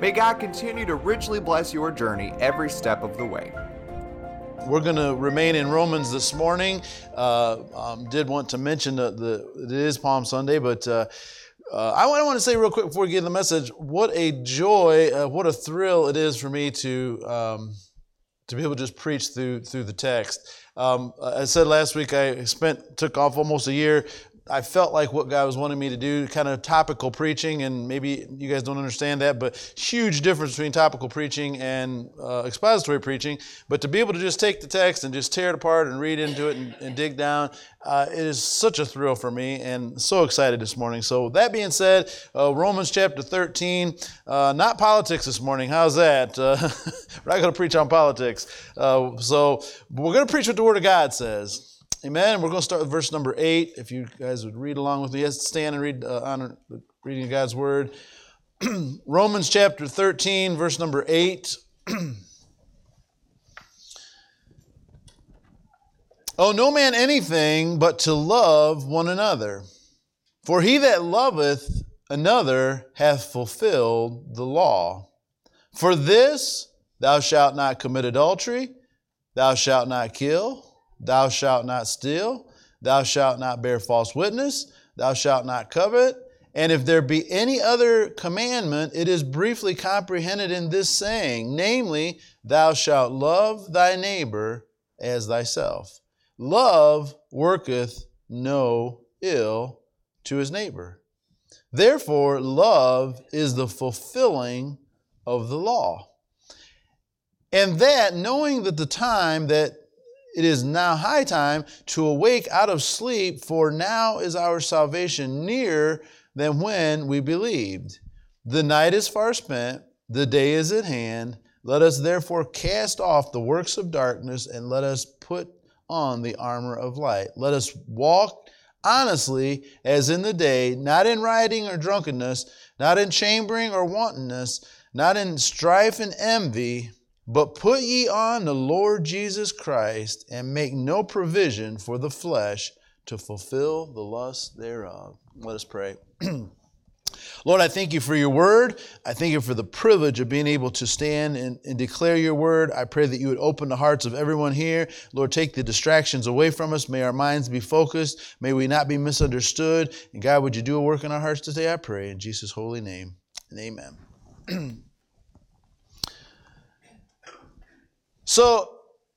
May God continue to richly bless your journey every step of the way. We're going to remain in Romans this morning. Uh, um, did want to mention that the, it is Palm Sunday, but uh, uh, I, want, to say real quick before we get the message, what a joy, uh, what a thrill it is for me to um, to be able to just preach through through the text. Um, I said last week I spent took off almost a year I felt like what God was wanting me to do, kind of topical preaching, and maybe you guys don't understand that, but huge difference between topical preaching and uh, expository preaching. But to be able to just take the text and just tear it apart and read into it and, and dig down, uh, it is such a thrill for me and so excited this morning. So, that being said, uh, Romans chapter 13, uh, not politics this morning. How's that? Uh, we're not going to preach on politics. Uh, so, we're going to preach what the Word of God says. Amen. We're going to start with verse number eight. If you guys would read along with me, yes, stand and read uh, on reading of God's word. Romans chapter 13, verse number 8. oh, no man anything but to love one another. For he that loveth another hath fulfilled the law. For this, thou shalt not commit adultery, thou shalt not kill. Thou shalt not steal. Thou shalt not bear false witness. Thou shalt not covet. And if there be any other commandment, it is briefly comprehended in this saying, namely, Thou shalt love thy neighbor as thyself. Love worketh no ill to his neighbor. Therefore, love is the fulfilling of the law. And that, knowing that the time that it is now high time to awake out of sleep, for now is our salvation nearer than when we believed. The night is far spent, the day is at hand. Let us therefore cast off the works of darkness and let us put on the armor of light. Let us walk honestly as in the day, not in rioting or drunkenness, not in chambering or wantonness, not in strife and envy but put ye on the Lord Jesus Christ, and make no provision for the flesh to fulfill the lust thereof. Let us pray. Lord, I thank you for your word. I thank you for the privilege of being able to stand and, and, declare your word. I pray that you would open the hearts of everyone here. Lord, take the distractions away from us. May our minds be focused. May we not be misunderstood. And God, would you do a work in our hearts today? I pray in Jesus' holy name. And amen. So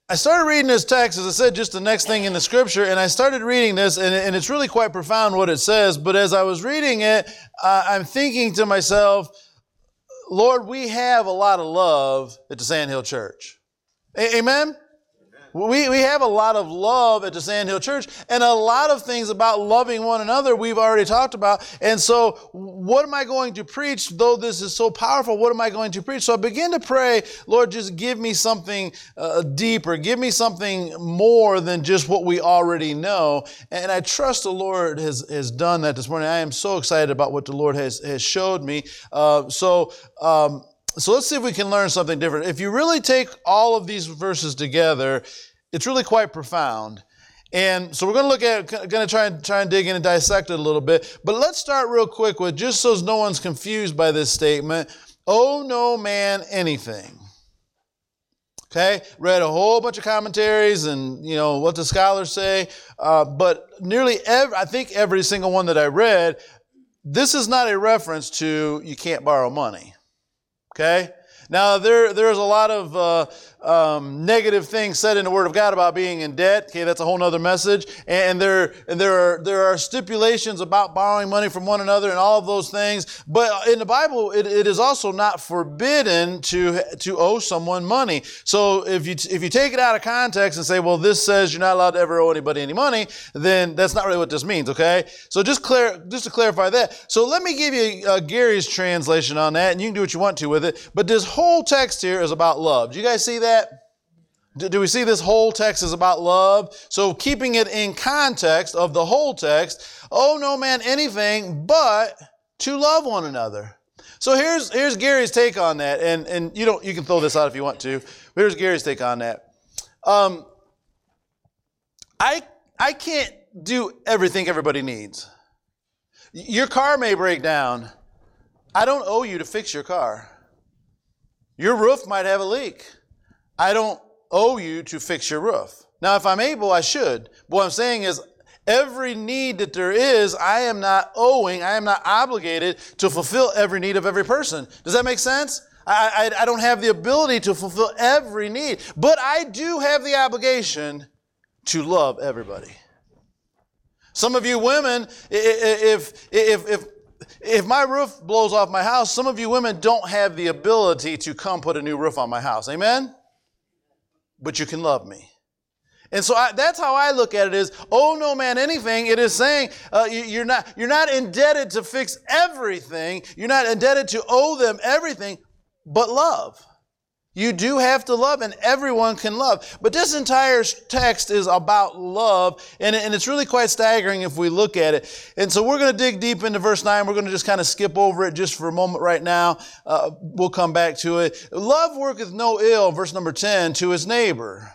I started reading this text, as I said, just the next thing in the scripture, and I started reading this, and, and it's really quite profound what it says. But as I was reading it, uh, I'm thinking to myself, Lord, we have a lot of love at the Sandhill Church. A- Amen? We, we have a lot of love at the Sandhill Church and a lot of things about loving one another we've already talked about. And so, what am I going to preach? Though this is so powerful, what am I going to preach? So I begin to pray, Lord, just give me something uh, deeper. Give me something more than just what we already know. And I trust the Lord has, has done that this morning. I am so excited about what the Lord has, has showed me. Uh, so, um, so let's see if we can learn something different. If you really take all of these verses together, it's really quite profound. And so we're going to look at, going to try and try and dig in and dissect it a little bit. But let's start real quick with just so no one's confused by this statement. Oh no man anything. Okay, read a whole bunch of commentaries and you know what the scholars say, uh, but nearly every, I think every single one that I read, this is not a reference to you can't borrow money. Okay, now there there's a lot of uh, um, negative things said in the Word of God about being in debt. Okay, that's a whole other message. And there, and there are there are stipulations about borrowing money from one another and all of those things. But in the Bible, it, it is also not forbidden to to owe someone money. So if you if you take it out of context and say, well, this says you're not allowed to ever owe anybody any money, then that's not really what this means. Okay, so just clear just to clarify that. So let me give you uh, Gary's translation on that, and you can do what you want to with it. But this whole text here is about love. Do you guys see that? Do, do we see this whole text is about love? So keeping it in context of the whole text, oh no man anything but to love one another. So here's here's Gary's take on that, and and you don't you can throw this out if you want to. But here's Gary's take on that. Um, I I can't do everything everybody needs. Your car may break down. I don't owe you to fix your car. Your roof might have a leak. I don't owe you to fix your roof. Now, if I'm able, I should. But what I'm saying is, every need that there is, I am not owing, I am not obligated to fulfill every need of every person. Does that make sense? I, I, I don't have the ability to fulfill every need, but I do have the obligation to love everybody. Some of you women, if, if, if, if my roof blows off my house, some of you women don't have the ability to come put a new roof on my house. Amen? But you can love me. And so I, that's how I look at it is, oh no man anything. It is saying uh, you, are not, you're not indebted to fix everything. You're not indebted to owe them everything, but love. You do have to love, and everyone can love. But this entire text is about love, and, and it's really quite staggering if we look at it. And so we're going to dig deep into verse 9. We're going to just kind of skip over it just for a moment right now. Uh, we'll come back to it. Love worketh no ill, verse number 10, to his neighbor.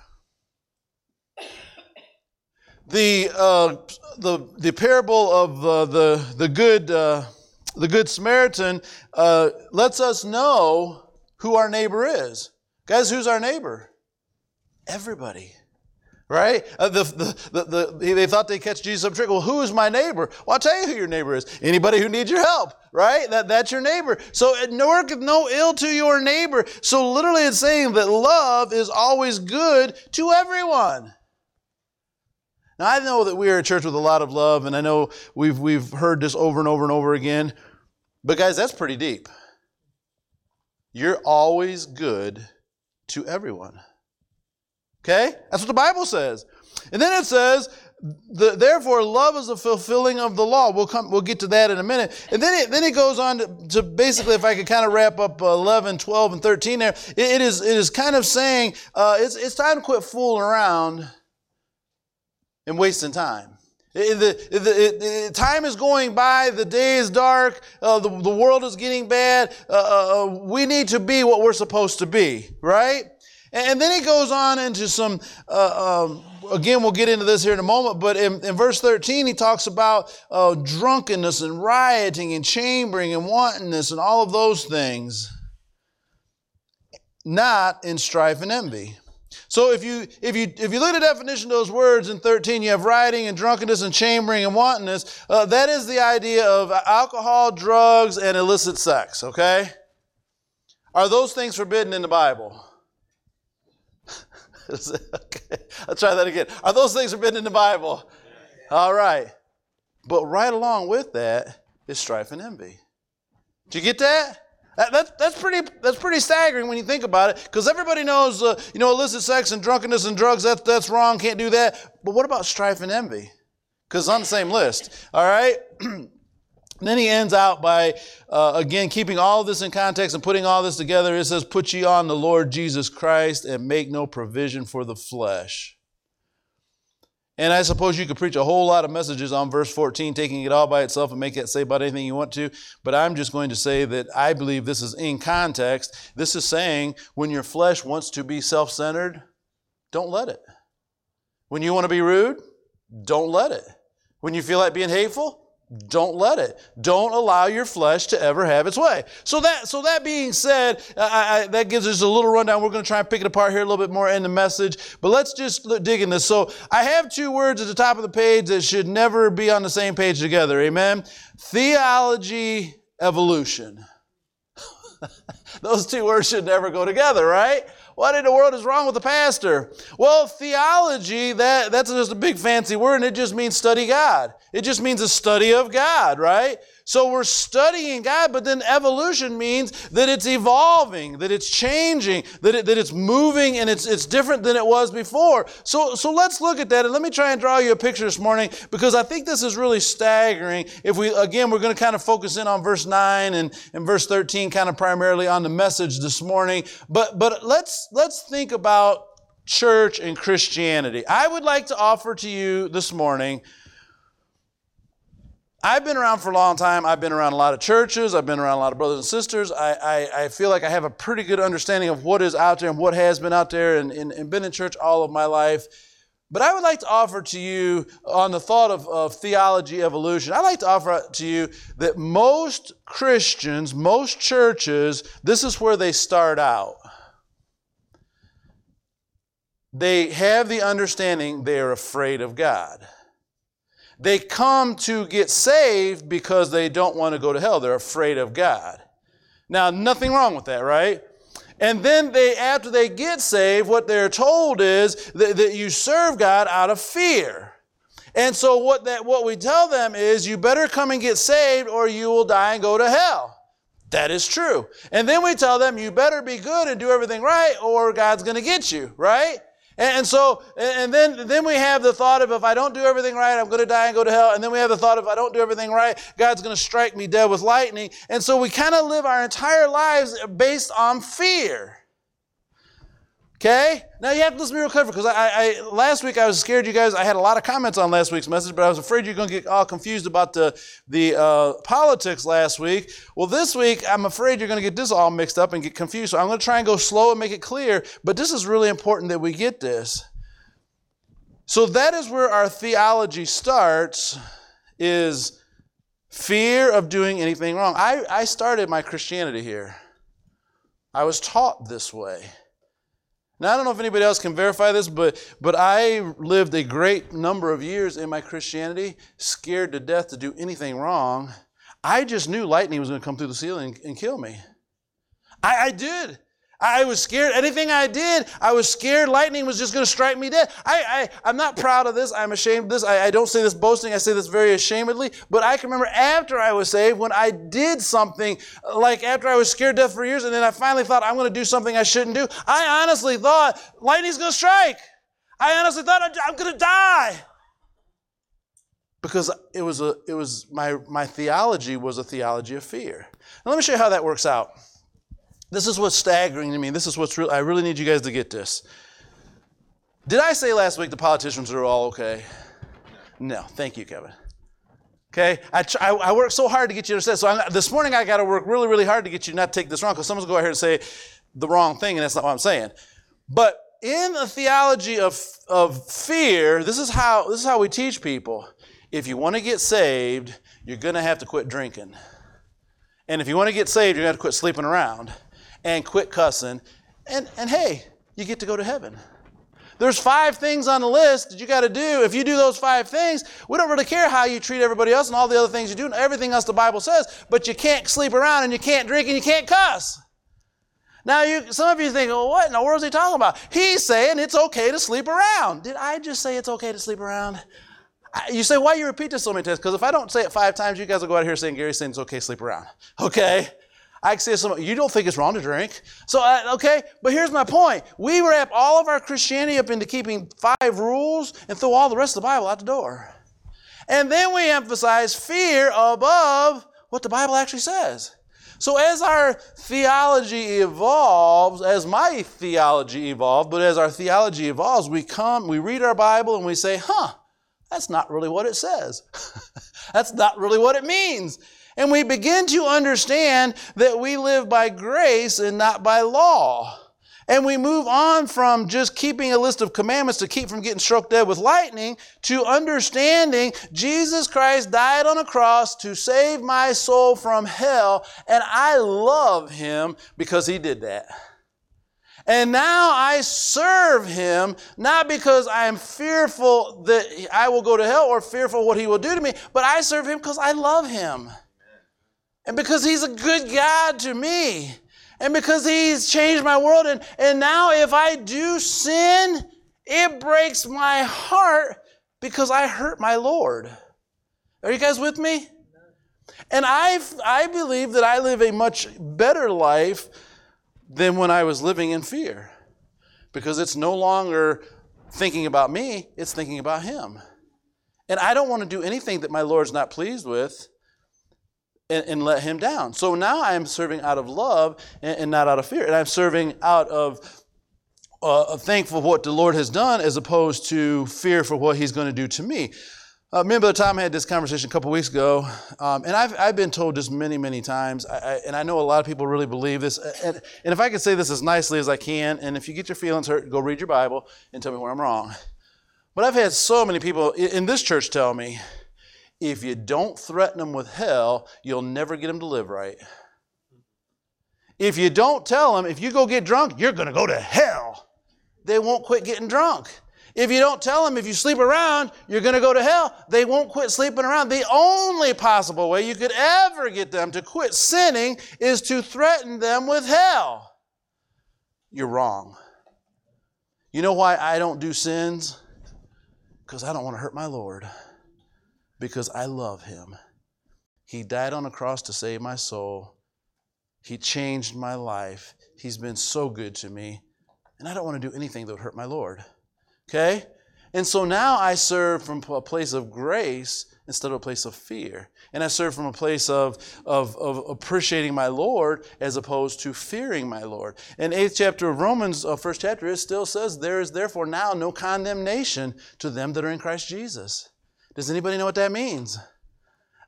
The, uh, the, the parable of uh, the, the, good, uh, the Good Samaritan uh, lets us know who our neighbor is. Guys, who's our neighbor? Everybody. Right? Uh, the, the, the, the, they thought they'd catch Jesus up trick. Well, who is my neighbor? Well, I'll tell you who your neighbor is. Anybody who needs your help, right? That, that's your neighbor. So worketh no ill to your neighbor. So literally it's saying that love is always good to everyone. Now I know that we are a church with a lot of love, and I know we've we've heard this over and over and over again. But guys, that's pretty deep. You're always good to everyone. Okay? That's what the Bible says. And then it says, the, therefore, love is the fulfilling of the law. We'll come. We'll get to that in a minute. And then it, then it goes on to, to basically, if I could kind of wrap up 11, 12, and 13 there, it, it is it is kind of saying uh, it's it's time to quit fooling around and wasting time. The, the, the, time is going by, the day is dark, uh, the, the world is getting bad. Uh, uh, uh, we need to be what we're supposed to be, right? And then he goes on into some, uh, um, again, we'll get into this here in a moment, but in, in verse 13, he talks about uh, drunkenness and rioting and chambering and wantonness and all of those things, not in strife and envy. So if you if you if you look at the definition of those words in 13, you have rioting and drunkenness and chambering and wantonness. Uh, that is the idea of alcohol, drugs, and illicit sex. Okay, are those things forbidden in the Bible? okay, let's try that again. Are those things forbidden in the Bible? All right, but right along with that is strife and envy. Did you get that? That, that, that's, pretty, that's pretty staggering when you think about it, because everybody knows, uh, you know, illicit sex and drunkenness and drugs, that, that's wrong, can't do that. But what about strife and envy? Because it's on the same list, all right? then he ends out by, uh, again, keeping all this in context and putting all this together. It says, Put ye on the Lord Jesus Christ and make no provision for the flesh. And I suppose you could preach a whole lot of messages on verse 14, taking it all by itself and make it say about anything you want to. But I'm just going to say that I believe this is in context. This is saying when your flesh wants to be self centered, don't let it. When you want to be rude, don't let it. When you feel like being hateful, don't let it. Don't allow your flesh to ever have its way. So that, so that being said, I, I, that gives us a little rundown. We're going to try and pick it apart here a little bit more in the message, but let's just dig in this. So I have two words at the top of the page that should never be on the same page together. Amen. Theology, evolution. Those two words should never go together, right? What in the world is wrong with the pastor? Well, theology, that, that's just a big fancy word, and it just means study God. It just means a study of God, right? So we're studying God, but then evolution means that it's evolving, that it's changing, that, it, that it's moving, and it's, it's different than it was before. So, so let's look at that, and let me try and draw you a picture this morning because I think this is really staggering. If we, again, we're going to kind of focus in on verse 9 and, and verse 13, kind of primarily on the message this morning. But, but let's, let's think about church and Christianity. I would like to offer to you this morning. I've been around for a long time. I've been around a lot of churches. I've been around a lot of brothers and sisters. I, I, I feel like I have a pretty good understanding of what is out there and what has been out there and, and, and been in church all of my life. But I would like to offer to you, on the thought of, of theology evolution, I'd like to offer to you that most Christians, most churches, this is where they start out. They have the understanding they are afraid of God. They come to get saved because they don't want to go to hell. They're afraid of God. Now, nothing wrong with that, right? And then they, after they get saved, what they're told is that, that you serve God out of fear. And so what that what we tell them is you better come and get saved or you will die and go to hell. That is true. And then we tell them you better be good and do everything right or God's going to get you, right? And, so, and then, then we have the thought of if I don't do everything right, I'm going to die and go to hell. And then we have the thought of if I don't do everything right, God's going to strike me dead with lightning. And so we kind of live our entire lives based on fear. Okay? Now you have to listen to me real careful because I, I, last week I was scared you guys. I had a lot of comments on last week's message, but I was afraid you're going to get all confused about the the uh, politics last week. Well, this week I'm afraid you're going to get this all mixed up and get confused. So I'm going to try and go slow and make it clear. But this is really important that we get this. So that is where our theology starts. Is fear of doing anything wrong. I, I started my Christianity here. I was taught this way. Now, I don't know if anybody else can verify this, but, but I lived a great number of years in my Christianity scared to death to do anything wrong. I just knew lightning was going to come through the ceiling and kill me. I, I did. I was scared. Anything I did, I was scared lightning was just going to strike me dead. I, I, I'm not proud of this. I'm ashamed of this. I, I don't say this boasting. I say this very ashamedly. But I can remember after I was saved when I did something, uh, like after I was scared death for years, and then I finally thought I'm going to do something I shouldn't do. I honestly thought lightning's going to strike. I honestly thought I'm, I'm going to die. Because it was a, it was my, my theology was a theology of fear. Now let me show you how that works out. This is what's staggering to me. This is what's real. I really need you guys to get this. Did I say last week the politicians are all okay? No. Thank you, Kevin. Okay, I, I, I work so hard to get you to understand. So I'm, this morning I got to work really, really hard to get you not to take this wrong because someone's going to go out here and say the wrong thing, and that's not what I'm saying. But in the theology of, of fear, this is how this is how we teach people. If you want to get saved, you're going to have to quit drinking, and if you want to get saved, you're going to have to quit sleeping around and quit cussing. And, and hey, you get to go to heaven. There's five things on the list that you got to do. If you do those five things, we don't really care how you treat everybody else and all the other things you do and everything else the Bible says, but you can't sleep around and you can't drink and you can't cuss. Now, you, some of you think, well, what in the world is he talking about? He's saying it's okay to sleep around. Did I just say it's okay to sleep around? You say, why you repeat this so many times? Because if I don't say it five times, you guys will go out here saying Gary's saying it's okay to sleep around. Okay? I can say something, you don't think it's wrong to drink. So, uh, okay, but here's my point. We wrap all of our Christianity up into keeping five rules and throw all the rest of the Bible out the door. And then we emphasize fear above what the Bible actually says. So as our theology evolves, as my theology evolved, but as our theology evolves, we come, we read our Bible and we say, huh, that's not really what it says. that's not really what it means. And we begin to understand that we live by grace and not by law. And we move on from just keeping a list of commandments to keep from getting struck dead with lightning to understanding Jesus Christ died on a cross to save my soul from hell. And I love him because he did that. And now I serve him, not because I am fearful that I will go to hell or fearful what he will do to me, but I serve him because I love him and because He's a good God to me, and because He's changed my world. And, and now, if I do sin, it breaks my heart because I hurt my Lord. Are you guys with me? And I, I believe that I live a much better life than when I was living in fear because it's no longer thinking about me, it's thinking about Him. And I don't want to do anything that my Lord's not pleased with and, and, let him down. So now I'm serving out of love and, and, not out of fear. And I'm serving out of uh, thankful for what the Lord has done as opposed to fear for what He's going to do to me. Uh, remember the time I had this conversation a couple weeks ago, um, and I've, I've been told this many, many times, I, I, and I know a lot of people really believe this. And, and if I could say this as nicely as I can, and if you get your feelings hurt, go read your Bible and tell me where I'm wrong. But I've had so many people in this church tell me, if you don't threaten them with hell, you'll never get them to live right. If you don't tell them, if you go get drunk, you're going to go to hell they won't quit getting drunk. If you don't tell them if you sleep around, you're going to go to hell, they won't quit sleeping around. The only possible way you could ever get them to quit sinning is to threaten them with hell. You're wrong. You know why I don't do sins? Because I don't want to hurt my Lord. Because I love Him. He died on a cross to save my soul. He changed my life. He's been so good to me and I don't want to do anything that would hurt my Lord. Okay? And so now I serve from a place of grace instead of a place of fear. And I serve from a place of, of, of appreciating my Lord as opposed to fearing my Lord. In eighth chapter of Romans, uh, first chapter, it still says, There is therefore now no condemnation to them that are in Christ Jesus. Does anybody know what that means?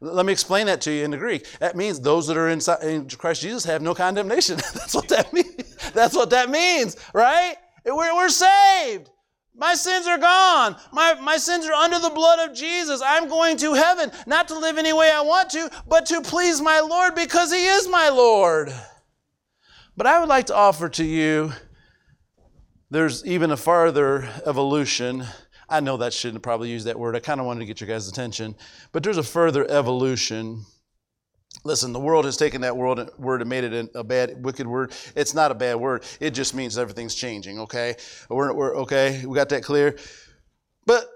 Let me explain that to you in the Greek. That means those that are inside, in Christ Jesus have no condemnation. That's what that means. That's what that means, right? We're, we're saved. My sins are gone. My, my sins are under the blood of Jesus. I'm going to heaven, not to live any way I want to, but to please my Lord because He is my Lord. But I would like to offer to you there's even a farther evolution I know that shouldn't probably use that word. I kind of wanted to get your guys' attention. But there's a further evolution. Listen, the world has taken that word and made it a bad, wicked word. It's not a bad word. It just means everything's changing, okay? We're, we're okay, we got that clear? But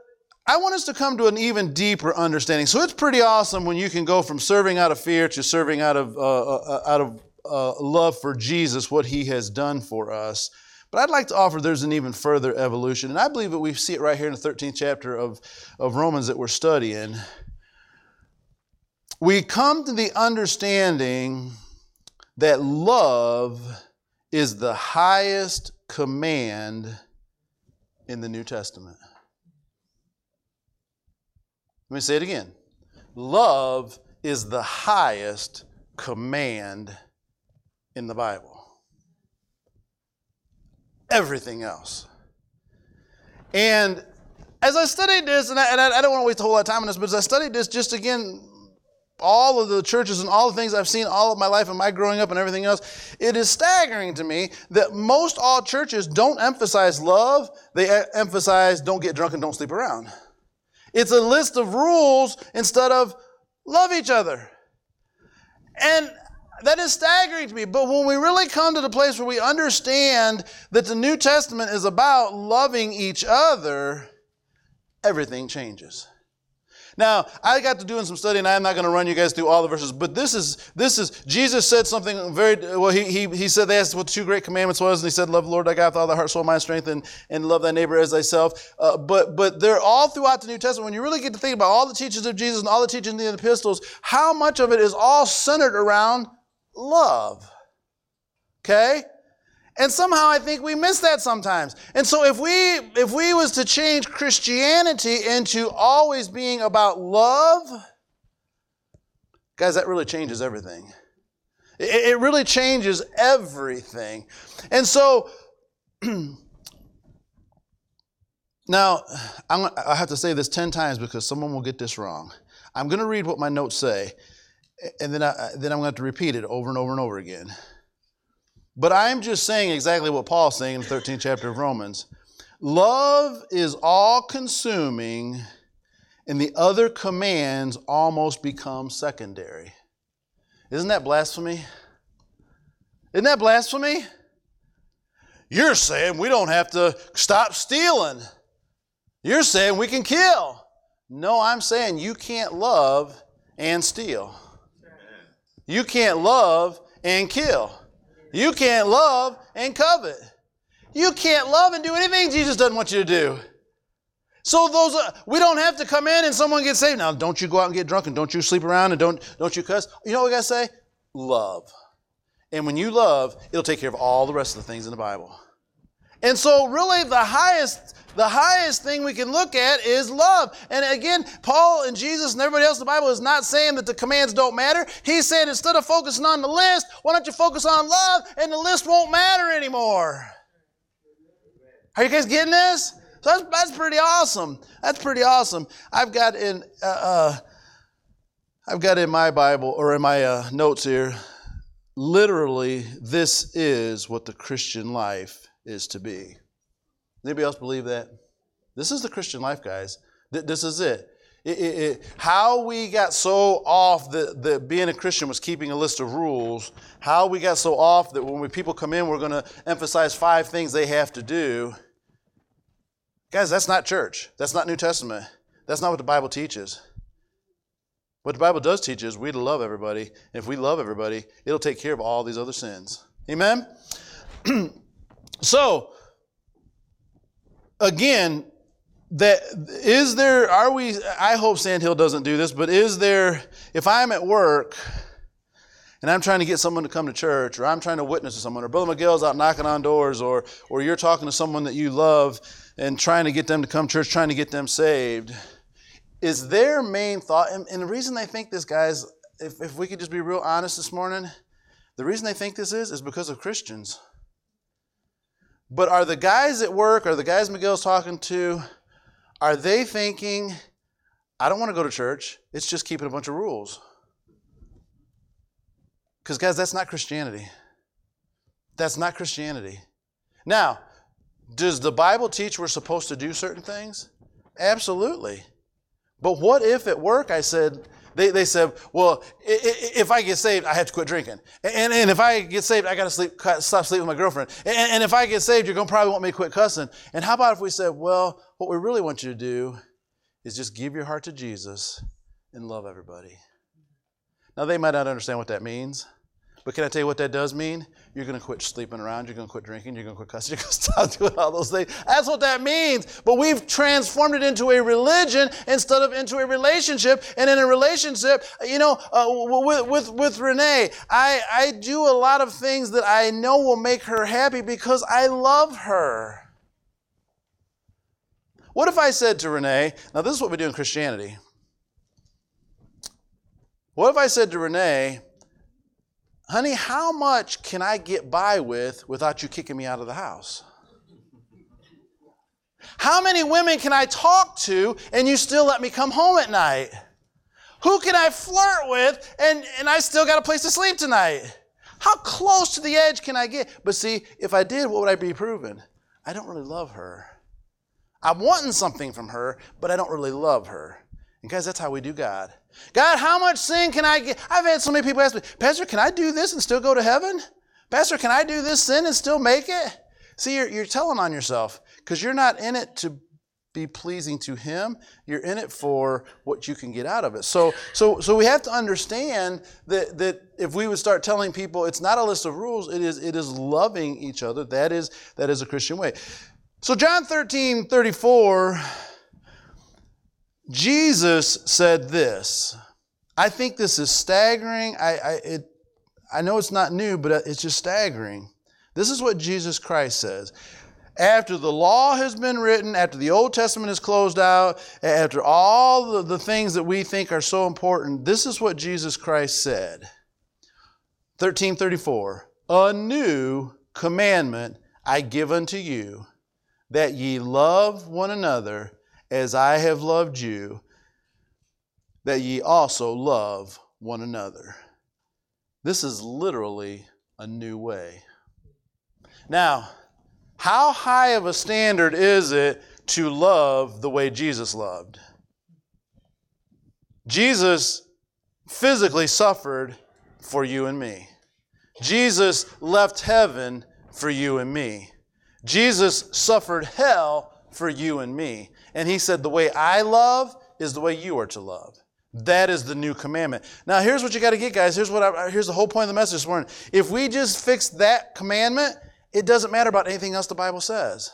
I want us to come to an even deeper understanding. So it's pretty awesome when you can go from serving out of fear to serving out of, uh, uh, out of uh, love for Jesus, what he has done for us. But I'd like to offer there's an even further evolution. And I believe that we see it right here in the 13th chapter of, of Romans that we're studying. We come to the understanding that love is the highest command in the New Testament. Let me say it again. Love is the highest command in the Bible everything else. And as I studied this, and I, and I, don't want to waste a whole lot of time on this, but as I studied this, just again, all of the churches and all the things I've seen all of my life and my growing up and everything else, it is staggering to me that most all churches don't emphasize love, they emphasize don't get drunk and don't sleep around. It's a list of rules instead of love each other. And that is staggering to me. But when we really come to the place where we understand that the New Testament is about loving each other, everything changes. Now, I got to doing some studying. And I'm not going to run you guys through all the verses, but this is this is Jesus said something very well. He he, he said they asked what two great commandments was, and he said, "Love the Lord thy God with all thy heart, soul, mind, strength, and and love thy neighbor as thyself." Uh, but but they're all throughout the New Testament. When you really get to think about all the teachings of Jesus and all the teachings in the epistles, how much of it is all centered around love. Okay? And somehow I think we miss that sometimes. And so if we if we was to change Christianity into always being about love, guys, that really changes everything. It, it really changes everything. And so now I'm, I have to say this 10 times because someone will get this wrong. I'm going to read what my notes say and then, I, then I'm going to have to repeat it over and over and over again. But I'm just saying exactly what Paul's saying in the 13th chapter of Romans. Love is all consuming, and the other commands almost become secondary. Isn't that blasphemy? Isn't that blasphemy? You're saying we don't have to stop stealing. You're saying we can kill. No, I'm saying you can't love and steal. You can't love and kill. You can't love and covet. You can't love and do anything Jesus doesn't want you to do. So those we don't have to come in and someone gets saved. Now, don't you go out and get drunk and don't you sleep around and don't don't you cuss. You know what we gotta say? Love. And when you love, it'll take care of all the rest of the things in the Bible. And so, really, the highest the highest thing we can look at is love. And again, Paul and Jesus and everybody else in the Bible is not saying that the commands don't matter. He's saying instead of focusing on the list, why don't you focus on love and the list won't matter anymore? Are you guys getting this? So that's, that's pretty awesome. That's pretty awesome. I've got in uh, uh, I've got in my Bible or in my uh, notes here. Literally, this is what the Christian life is to be. Anybody else believe that? This is the Christian life, guys. This is it. It, it, it, how we got so off that, that being a Christian was keeping a list of rules, how we got so off that when we, people come in, we're going to emphasize five things they have to do. Guys, that's not church. That's not New Testament. That's not what the Bible teaches. What the Bible does teach is we love everybody. And if we love everybody, it'll take care of all these other sins. Amen? so, again, that is there are we i hope sandhill doesn't do this but is there if i'm at work and i'm trying to get someone to come to church or i'm trying to witness to someone or brother mcgill's out knocking on doors or or you're talking to someone that you love and trying to get them to come to church trying to get them saved is their main thought and, and the reason they think this guys if, if we could just be real honest this morning the reason they think this is is because of christians but are the guys at work, are the guys Miguel's talking to, are they thinking, I don't want to go to church, it's just keeping a bunch of rules? Because, guys, that's not Christianity. That's not Christianity. Now, does the Bible teach we're supposed to do certain things? Absolutely. But what if at work I said, they, they said, well, if I get saved, I have to quit drinking. And, and if I get saved, I got to sleep, stop sleeping with my girlfriend. And, and if I get saved, you're going to probably want me to quit cussing. And how about if we said, well, what we really want you to do is just give your heart to Jesus and love everybody. Now, they might not understand what that means. But can I tell you what that does mean? You're going to quit sleeping around. You're going to quit drinking. You're going to quit cussing. You're going to stop doing all those things. That's what that means. But we've transformed it into a religion instead of into a relationship. And in a relationship, you know, uh, with, with, with Renee, I, I do a lot of things that I know will make her happy because I love her. What if I said to Renee, now this is what we do in Christianity. What if I said to Renee, honey, how much can I get by with without you kicking me out of the house? How many women can I talk to and you still let me come home at night? Who can I flirt with and, and I still got a place to sleep tonight? How close to the edge can I get? But see, if I did, what would I be proving? I don't really love her. I'm wanting something from her, but I don't really love her. And guys, that's how we do God. God, how much sin can I get? I've had so many people ask me, Pastor, can I do this and still go to heaven? Pastor, can I do this sin and still make it? See, you're, you're telling on yourself because you're not in it to be pleasing to him you're in it for what you can get out of it so so so we have to understand that that if we would start telling people it's not a list of rules it is it is loving each other that is that is a christian way so john 13 34 Jesus said this. I think this is staggering. I, I, it, I know it's not new, but it's just staggering. This is what Jesus Christ says. After the law has been written, after the Old Testament is closed out, after all the, the things that we think are so important, this is what Jesus Christ said. 1334 A new commandment I give unto you, that ye love one another as I have loved you, that ye also love one another. This is literally a new way. Now, how high of a standard is it to love the way Jesus loved? Jesus physically suffered for you and me. Jesus left heaven for you and me. Jesus suffered hell for you and me. And he said, The way I love is the way you are to love. That is the new commandment. Now, here's what you got to get, guys. Here's what I, here's the whole point of the message this morning. If we just fix that commandment, it doesn't matter about anything else the Bible says.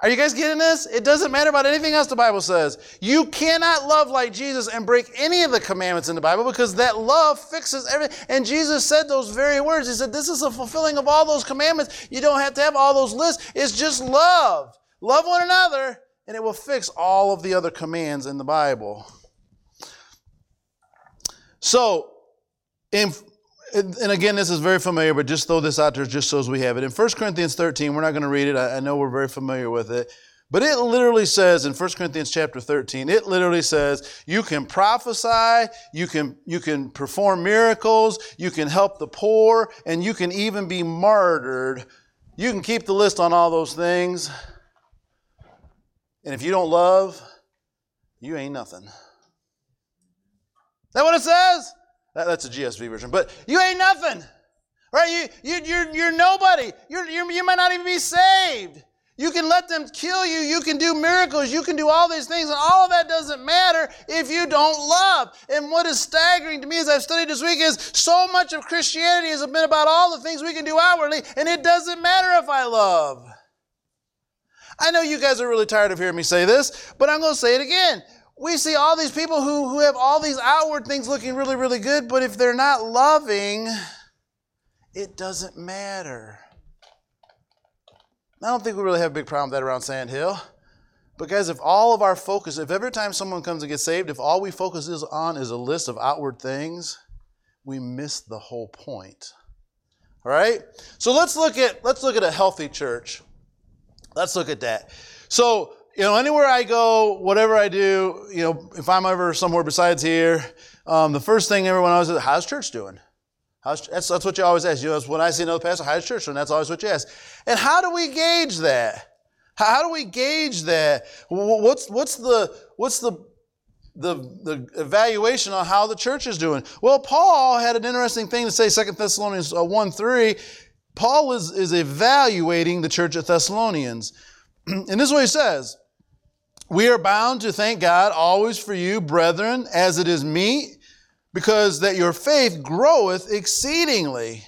Are you guys getting this? It doesn't matter about anything else the Bible says. You cannot love like Jesus and break any of the commandments in the Bible because that love fixes everything. And Jesus said those very words. He said, This is the fulfilling of all those commandments. You don't have to have all those lists. It's just love. Love one another, and it will fix all of the other commands in the Bible. So, in and again, this is very familiar, but just throw this out there just so as we have it. In 1 Corinthians 13, we're not going to read it. I know we're very familiar with it. But it literally says in 1 Corinthians chapter 13, it literally says you can prophesy, you can, you can perform miracles, you can help the poor, and you can even be martyred. You can keep the list on all those things. And if you don't love, you ain't nothing. Is that what it says? That, that's a GSV version. But you ain't nothing, right? You, you, you're, you're nobody. You're, you're, you might not even be saved. You can let them kill you. You can do miracles. You can do all these things. And all of that doesn't matter if you don't love. And what is staggering to me as I've studied this week is so much of Christianity has been about all the things we can do outwardly, and it doesn't matter if I love. I know you guys are really tired of hearing me say this, but I'm going to say it again we see all these people who, who have all these outward things looking really, really good, but if they're not loving, it doesn't matter. I don't think we really have a big problem with that around Sandhill. But guys, if all of our focus, if every time someone comes and gets saved, if all we focus is on is a list of outward things, we miss the whole point. All right? So let's look at let's look at a healthy church. Let's look at that. So you know, anywhere I go, whatever I do, you know, if I'm ever somewhere besides here, um, the first thing everyone always says, how's church doing? How's, that's, that's what you always ask. You know, when I see another pastor, how's church doing? That's always what you ask. And how do we gauge that? How, how do we gauge that? What's, what's the, what's the, the, the evaluation on how the church is doing? Well, Paul had an interesting thing to say, 2 Thessalonians uh, 1 3. Paul is, is evaluating the church at Thessalonians. and this is what he says we are bound to thank God always for you, brethren, as it is meet, because that your faith groweth exceedingly,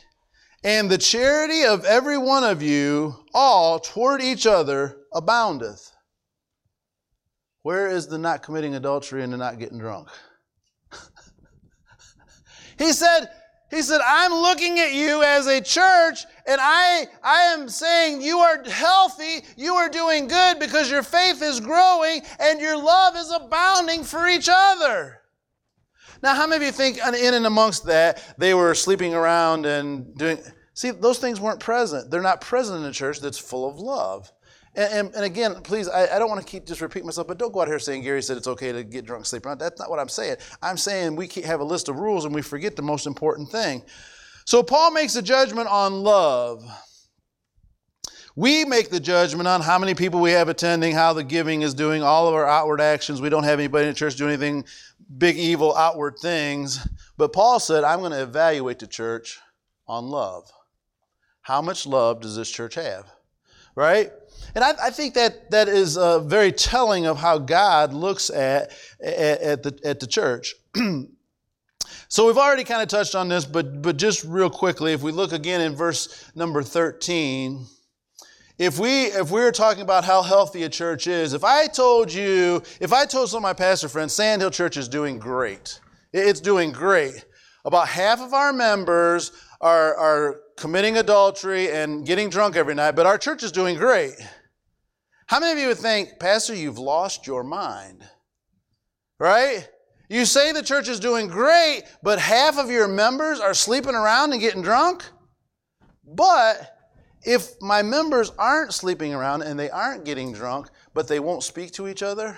and the charity of every one of you all toward each other aboundeth. Where is the not committing adultery and the not getting drunk? he said, he said, I'm looking at you as a church and I, I am saying you are healthy, you are doing good because your faith is growing and your love is abounding for each other. Now, how many of you think in and amongst that they were sleeping around and doing, see, those things weren't present. They're not present in a church that's full of love. And, and, and, again, please, I, I don't want to keep just repeat myself, but don't go out here saying Gary said it's okay to get drunk, sleep around. That's not what I'm saying. I'm saying we have a list of rules and we forget the most important thing. So Paul makes a judgment on love. We make the judgment on how many people we have attending, how the giving is doing, all of our outward actions. We don't have anybody in the church do anything big, evil, outward things. But Paul said, I'm going to evaluate the church on love. How much love does this church have? Right? And I, I, think that that is uh, very telling of how God looks at, at, at the, at the church. so we've already kind of touched on this, but, but just real quickly, if we look again in verse number 13, if we if we were talking about how healthy a church is, if I told you, if I told some of my pastor friends, Sandhill Church is doing great, it's doing great. About half of our members are, are committing adultery and getting drunk every night, but our church is doing great. How many of you would think, Pastor, you've lost your mind? Right? You say the church is doing great, but half of your members are sleeping around and getting drunk? But if my members aren't sleeping around and they aren't getting drunk, but they won't speak to each other,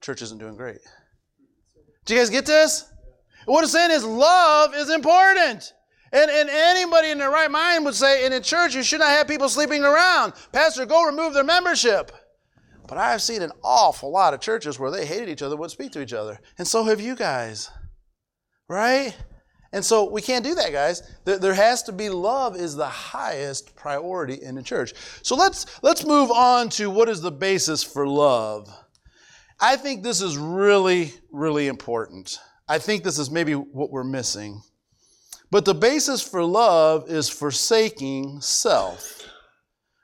church isn't doing great. Do you guys get this? What it's saying is love is important. And, and anybody in their right mind would say, in a church, you should not have people sleeping around. Pastor, go remove their membership. But I have seen an awful lot of churches where they hated each other, wouldn't speak to each other. And so have you guys. Right? And so we can't do that, guys. There, has to be love is the highest priority in the church. So let's let's move on to what is the basis for love. I think this is really, really important. I think this is maybe what we're missing. But the basis for love is forsaking self.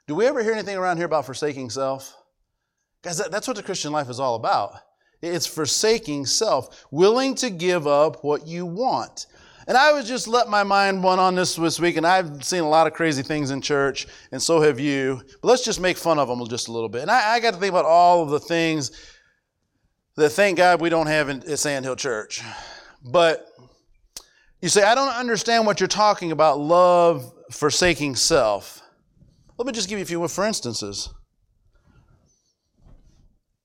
Do we ever hear anything around here about forsaking self? Guys, that, that's what the Christian life is all about. It's forsaking self, willing to give up what you want. And I was just let my mind run on this this week, and I've seen a lot of crazy things in church, and so have you. But let's just make fun of them just a little bit. And I, I got to think about all of the things that thank God we don't have in, at Sandhill Church. But you say, I don't understand what you're talking about, love forsaking self. Let me just give you a few for instances.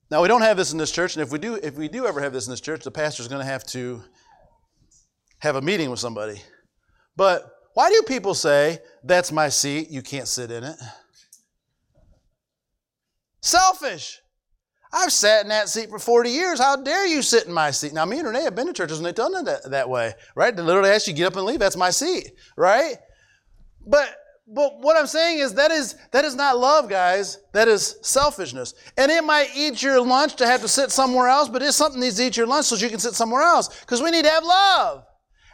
Now we don't have this in this church, and if we do, if we do ever have this in this church, the pastor's going to have to have a meeting with somebody. But why do people say, That's my seat, you can't sit in it? Selfish. I've sat in that seat for 40 years. How dare you sit in my seat? Now, me and Renee have been to churches and they've done it that, that way, right? They literally ask you get up and leave. That's my seat, right? But but what I'm saying is that is that is not love, guys. That is selfishness. And it might eat your lunch to have to sit somewhere else, but it's something needs to eat your lunch so you can sit somewhere else. Because we need to have love.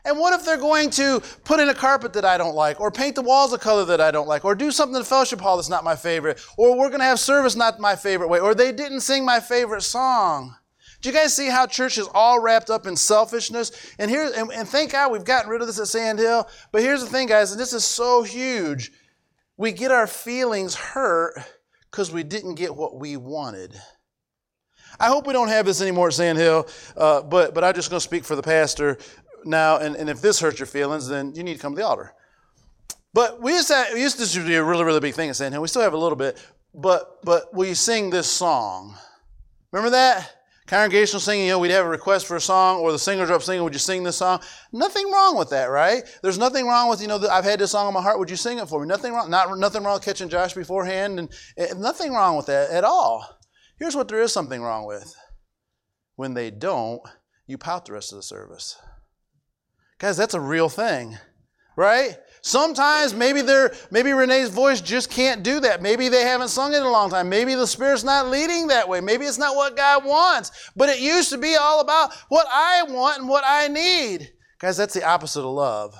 And what if they're going to put in a carpet that I don't like, or paint the walls a color that I don't like, or do something in the fellowship hall that's not my favorite, or we're going to have service not my favorite way, or they didn't sing my favorite song? Do you guys see how church is all wrapped up in selfishness? And here, and, and thank God we've gotten rid of this at Sandhill. But here's the thing, guys, and this is so huge. We get our feelings hurt because we didn't get what we wanted. I hope we don't have this anymore at Sandhill, uh, but, but I'm just going to speak for the pastor now, and, and if this hurts your feelings, then you need to come to the altar. But we used to, we used to be a really, really big thing at Sandhill. We still have a little bit, but but we sing this song. Remember that? Congregational singing, you know, we'd have a request for a song, or the singers are up singing, would you sing this song? Nothing wrong with that, right? There's nothing wrong with, you know, I've had this song in my heart, would you sing it for me? Nothing wrong, not, nothing wrong with catching Josh beforehand, and, and nothing wrong with that at all. Here's what there is something wrong with. When they don't, you pout the rest of the service. Guys, that's a real thing, right? Sometimes maybe they're maybe Renee's voice just can't do that. Maybe they haven't sung it in a long time. Maybe the Spirit's not leading that way. Maybe it's not what God wants. But it used to be all about what I want and what I need. Guys, that's the opposite of love.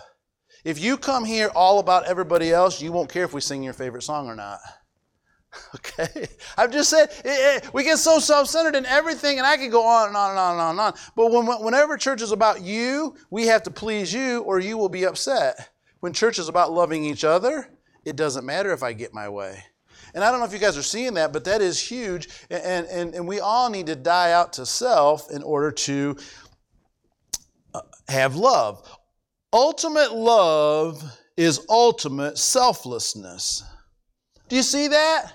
If you come here all about everybody else, you won't care if we sing your favorite song or not. Okay? I've just said it, it, we get so self centered in everything, and I could go on and on and on and on and on. But when, whenever church is about you, we have to please you, or you will be upset. When church is about loving each other, it doesn't matter if I get my way. And I don't know if you guys are seeing that, but that is huge. And, and, and we all need to die out to self in order to uh, have love. Ultimate love is ultimate selflessness. Do you see that?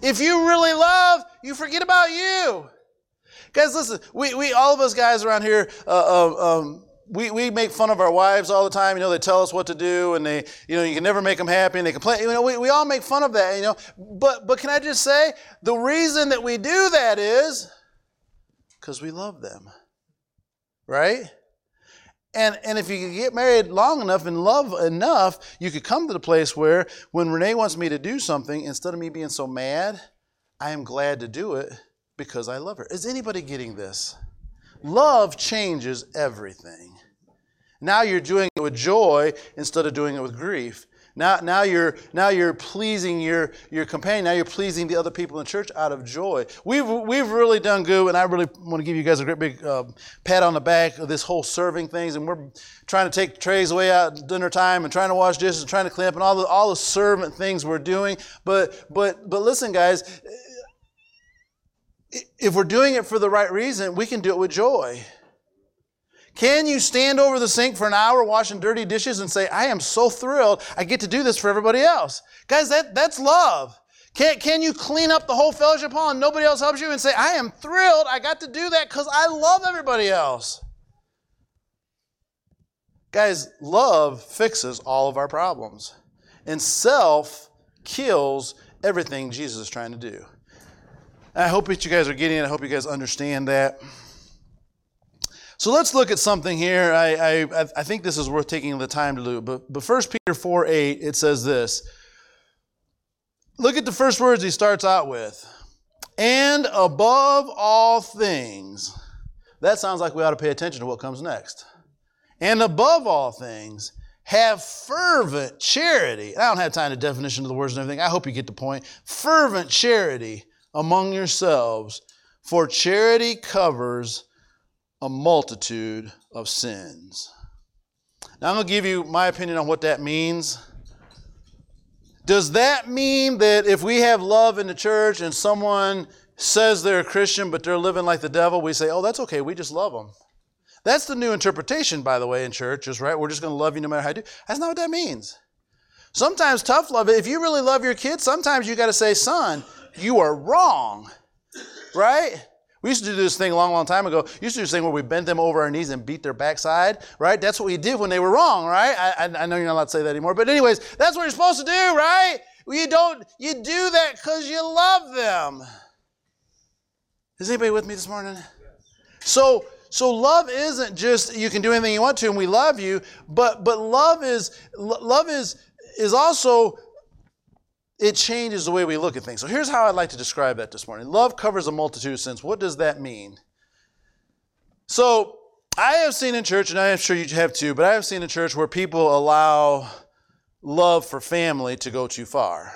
If you really love, you forget about you. Guys, listen, we, we all of us guys around here, uh, uh, um, we, we make fun of our wives all the time. You know, they tell us what to do and they, you know, you can never make them happy and they complain. You know, we, we all make fun of that, you know. But, but can I just say, the reason that we do that is because we love them. Right? And, and if you get married long enough and love enough, you could come to the place where when Renee wants me to do something, instead of me being so mad, I am glad to do it because I love her. Is anybody getting this? Love changes everything. Now you're doing it with joy instead of doing it with grief. Now, now, you're, now you're pleasing your, your companion. Now you're pleasing the other people in church out of joy. We've, we've really done good, and I really want to give you guys a great big uh, pat on the back of this whole serving things. And we're trying to take trays away at dinner time and trying to wash dishes and trying to clean up and all the, all the servant things we're doing. But, but, but listen, guys, if we're doing it for the right reason, we can do it with joy. Can you stand over the sink for an hour washing dirty dishes and say, I am so thrilled I get to do this for everybody else? Guys, that, that's love. Can, can you clean up the whole fellowship hall and nobody else helps you and say, I am thrilled I got to do that because I love everybody else? Guys, love fixes all of our problems. And self kills everything Jesus is trying to do. I hope that you guys are getting it. I hope you guys understand that. So let's look at something here. I, I, I think this is worth taking the time to do. But, but 1 Peter 4 8, it says this. Look at the first words he starts out with. And above all things. That sounds like we ought to pay attention to what comes next. And above all things, have fervent charity. I don't have time to definition of the words and everything. I hope you get the point. Fervent charity among yourselves, for charity covers a multitude of sins. Now, I'm going to give you my opinion on what that means. Does that mean that if we have love in the church and someone says they're a Christian but they're living like the devil, we say, oh, that's okay, we just love them? That's the new interpretation, by the way, in churches, right? We're just going to love you no matter how you do. That's not what that means. Sometimes tough love, if you really love your kids, sometimes you got to say, son, you are wrong, right? We used to do this thing a long, long time ago. We used to do this thing where we bent them over our knees and beat their backside, right? That's what we did when they were wrong, right? I, I, I know you're not allowed to say that anymore, but anyways, that's what you're supposed to do, right? You don't, you do that because you love them. Is anybody with me this morning? So, so love isn't just you can do anything you want to and we love you, but but love is love is is also it changes the way we look at things. So here's how I'd like to describe that this morning. Love covers a multitude of sins. What does that mean? So I have seen in church, and I am sure you have too, but I have seen in church where people allow love for family to go too far.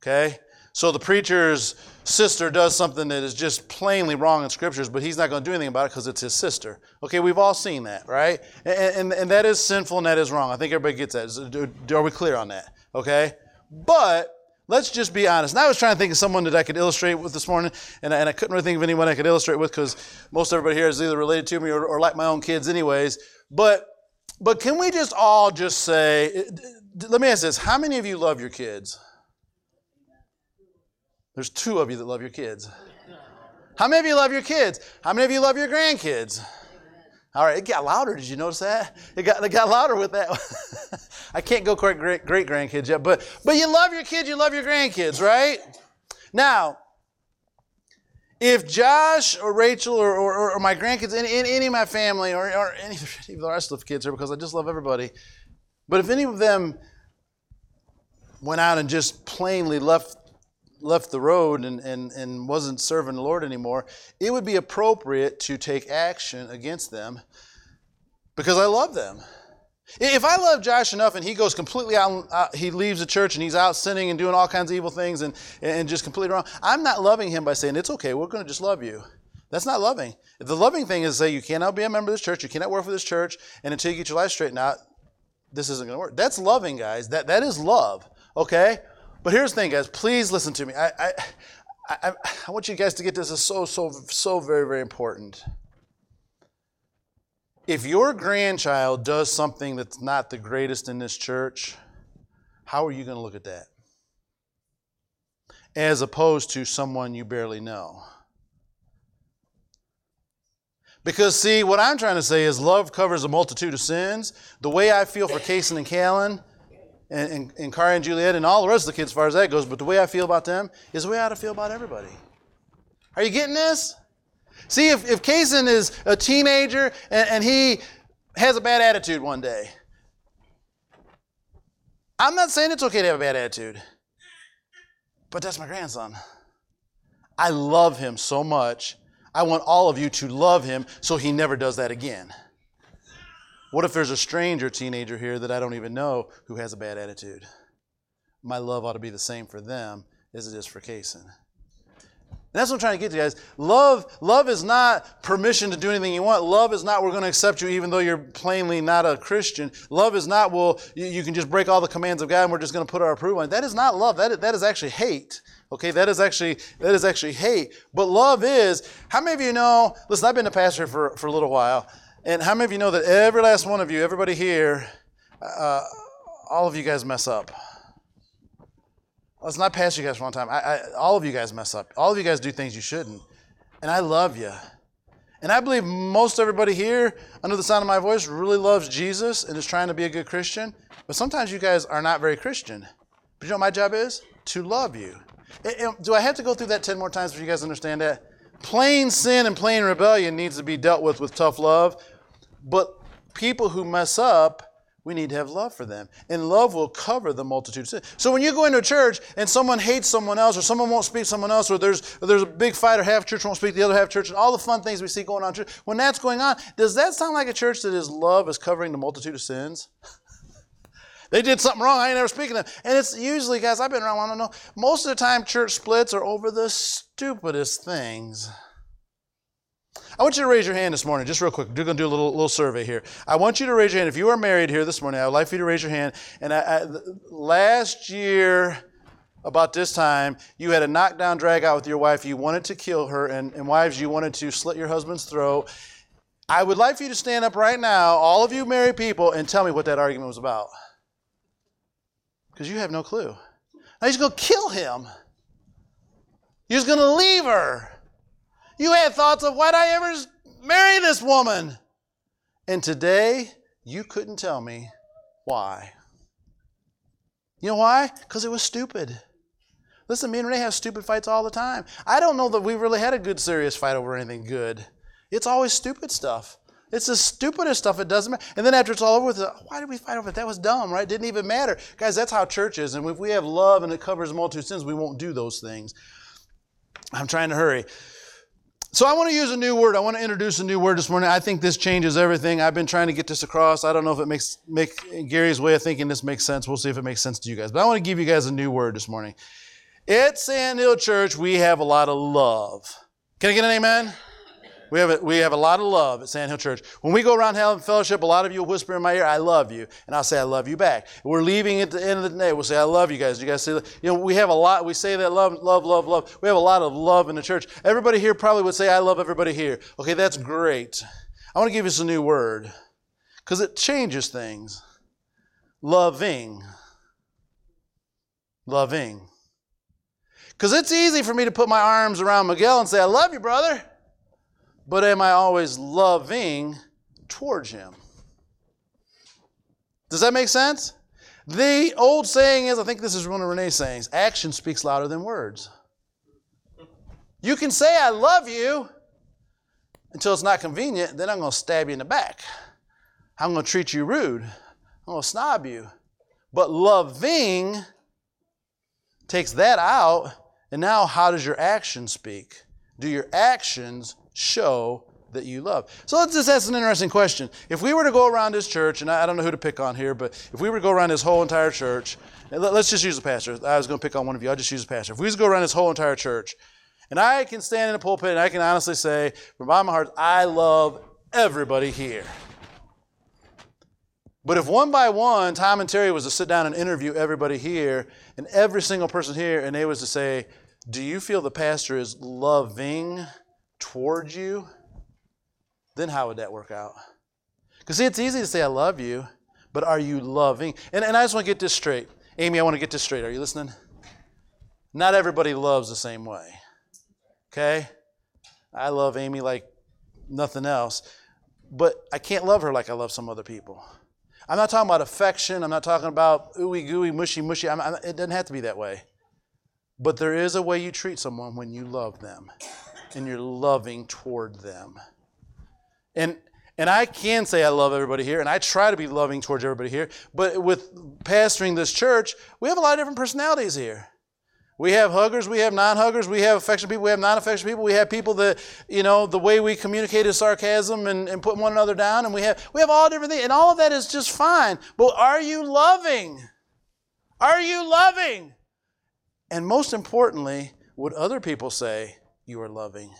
Okay? So the preacher's sister does something that is just plainly wrong in scriptures, but he's not going to do anything about it because it's his sister. Okay, we've all seen that, right? And, and, and that is sinful and that is wrong. I think everybody gets that. Are we clear on that? Okay? But let's just be honest. And I was trying to think of someone that I could illustrate with this morning, and I, and I couldn't really think of anyone I could illustrate with because most everybody here is either related to me or, or like my own kids, anyways. But but can we just all just say, let me ask this: How many of you love your kids? There's two of you that love your kids. How many of you love your kids? How many of you love your grandkids? All right, it got louder. Did you notice that? It got, it got louder with that. I can't go quite great, great grandkids yet, but, but you love your kids, you love your grandkids, right? Now, if Josh or Rachel or, or, or my grandkids, any, any of my family or, or any of the rest of the kids here, because I just love everybody, but if any of them went out and just plainly left left the road and, and, and wasn't serving the Lord anymore, it would be appropriate to take action against them because I love them. If I love Josh enough and he goes completely out, out, he leaves the church and he's out sinning and doing all kinds of evil things and, and just completely wrong, I'm not loving him by saying, it's okay, we're going to just love you. That's not loving. The loving thing is to say, you cannot be a member of this church, you cannot work for this church, and until you get your life straightened out, this isn't going to work. That's loving, guys. That, that is love, okay? But here's the thing, guys. Please listen to me. I, I, I, I want you guys to get this. is so, so, so very, very important. If your grandchild does something that's not the greatest in this church, how are you going to look at that? As opposed to someone you barely know. Because, see, what I'm trying to say is love covers a multitude of sins. The way I feel for Kason and Callan and, and, and Kari and Juliet and all the rest of the kids as far as that goes, but the way I feel about them is the way I ought to feel about everybody. Are you getting this? See, if, if Kaysen is a teenager and, and he has a bad attitude one day, I'm not saying it's okay to have a bad attitude, but that's my grandson. I love him so much. I want all of you to love him so he never does that again. What if there's a stranger teenager here that I don't even know who has a bad attitude? My love ought to be the same for them as it is for Kaysen. That's what I'm trying to get to, guys. Love, love is not permission to do anything you want. Love is not we're going to accept you even though you're plainly not a Christian. Love is not well you, you can just break all the commands of God and we're just going to put our approval on. That is not love. That is, that is actually hate. Okay, that is actually that is actually hate. But love is. How many of you know? Listen, I've been a pastor for for a little while, and how many of you know that every last one of you, everybody here, uh, all of you guys mess up? Let's not pass you guys for one time. I, I, all of you guys mess up. All of you guys do things you shouldn't. And I love you. And I believe most everybody here, under the sound of my voice, really loves Jesus and is trying to be a good Christian. But sometimes you guys are not very Christian. But you know what my job is? To love you. do I have to go through that 10 more times for you guys to understand that? Plain sin and plain rebellion needs to be dealt with with tough love. But people who mess up, we need to have love for them. And love will cover the multitude of sins. So when you go into a church and someone hates someone else, or someone won't speak to someone else, or there's, or there's a big fight, or half church won't speak the other half church, and all the fun things we see going on church, when that's going on, does that sound like a church that is love is covering the multitude of sins? They did something wrong. I ain't never speaking to them. And it's usually, guys, I've been around long enough. Most of the time, church splits are over the stupidest things. I want you to raise your hand this morning, just real quick. We're going to do a little, little survey here. I want you to raise your hand. If you are married here this morning, I would like for you to raise your hand. And I, I, last year, about this time, you had a knockdown drag out with your wife. You wanted to kill her. And, and wives, you wanted to slit your husband's throat. I would like for you to stand up right now, all of you married people, and tell me what that argument was about. Because you have no clue. Now he's going to kill him. He's going to leave her. You had thoughts of why'd I ever marry this woman? And today, you couldn't tell me why. You know why? Because it was stupid. Listen, me and Renee have stupid fights all the time. I don't know that we really had a good, serious fight over anything good. It's always stupid stuff. It's the stupidest stuff. It doesn't matter. And then after it's all over with, uh, why did we fight over it? That was dumb, right? It didn't even matter. Guys, that's how church is. And if we have love and it covers multitude sins, we won't do those things. I'm trying to hurry. So I want to use a new word. I want to introduce a new word this morning. I think this changes everything. I've been trying to get this across. I don't know if it makes make Gary's way of thinking this makes sense. We'll see if it makes sense to you guys. But I want to give you guys a new word this morning. At Sandhill Church, we have a lot of love. Can I get an amen? We have, a, we have a lot of love at Sandhill Church. When we go around having fellowship, a lot of you will whisper in my ear, I love you. And I'll say, I love you back. We're leaving at the end of the day. We'll say, I love you guys. You guys say, you know, we have a lot, we say that love, love, love, love. We have a lot of love in the church. Everybody here probably would say, I love everybody here. Okay, that's great. I want to give you some new word because it changes things. Loving. Loving. Because it's easy for me to put my arms around Miguel and say, I love you, brother but am I always loving towards him? Does that make sense? The old saying is, I think this is one of Renee's sayings, action speaks louder than words. You can say, I love you until it's not convenient, then I'm going to stab you in the back. I'm going to treat you rude. I'm going to snob you. But loving takes that out, and now how does your action speak? Do your actions show that you love. So let's just ask an interesting question. If we were to go around this church, and I don't know who to pick on here, but if we were to go around this whole entire church, let's just use the pastor. I was going to pick on one of you. I'll just use the pastor. If we just go around this whole entire church, and I can stand in a pulpit and I can honestly say, from my heart, I love everybody here. But if one by one, Tom and Terry was to sit down and interview everybody here, and every single person here, and they was to say, Do you feel the pastor is loving towards you, then how would that work out? Because see, it's easy to say, I love you, but are you loving? And, and I just want to get this straight. Amy, I want to get this straight. Are you listening? Not everybody loves the same way. Okay? I love Amy like nothing else, but I can't love her like I love some other people. I'm not talking about affection. I'm not talking about ooey gooey, mushy mushy. I'm, I'm, it doesn't have to be that way. But there is a way you treat someone when you love them and you're loving toward them. And and I can say I love everybody here, and I try to be loving towards everybody here. But with pastoring this church, we have a lot of different personalities here. We have huggers, we have non-huggers, we have affectionate people, we have non-affectionate people, we have people that, you know, the way we communicate is sarcasm and, and putting one another down, and we have we have all different things, and all of that is just fine. But are you loving? Are you loving? And most importantly, would other people say, you are loving.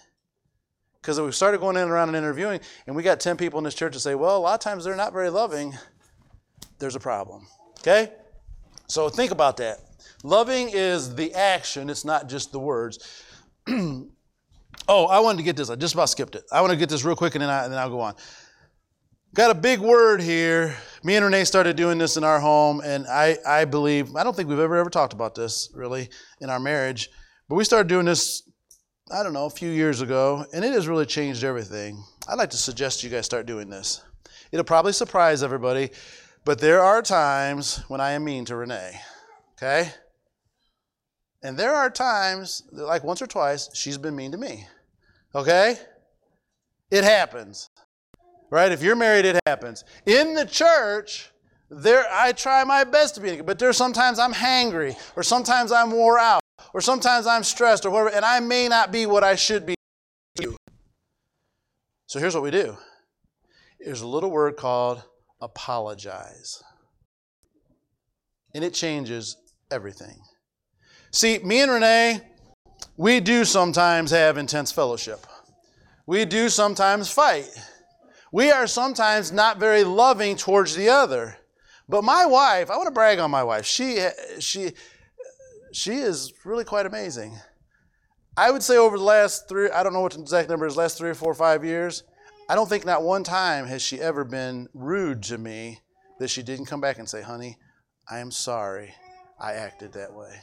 Because we started going in around and interviewing, and we got 10 people in this church to say, well, a lot of times they're not very loving, there's a problem. Okay? So think about that. Loving is the action, it's not just the words. oh, I wanted to get this. I just about skipped it. I want to get this real quick and then, I, and then I'll go on. Got a big word here. Me and Renee started doing this in our home, and I, I believe, I don't think we've ever, ever talked about this really in our marriage, but we started doing this I don't know, a few years ago, and it has really changed everything. I'd like to suggest you guys start doing this. It'll probably surprise everybody, but there are times when I am mean to Renee, okay? And there are times, like once or twice, she's been mean to me, okay? It happens, right? If you're married, it happens. In the church, there I try my best to be, but there's sometimes I'm hangry, or sometimes I'm wore out or sometimes I'm stressed or whatever, and I may not be what I should be. So here's what we do there's a little word called apologize. and it changes everything. See, me and Renee, we do sometimes have intense fellowship. We do sometimes fight. We are sometimes not very loving towards the other. But my wife, I want to brag on my wife. She, she, she is really quite amazing. I would say over the last three, I don't know what the exact number is, last three or four or five years, I don't think not one time has she ever been rude to me that she didn't come back and say, honey, I am sorry I acted that way.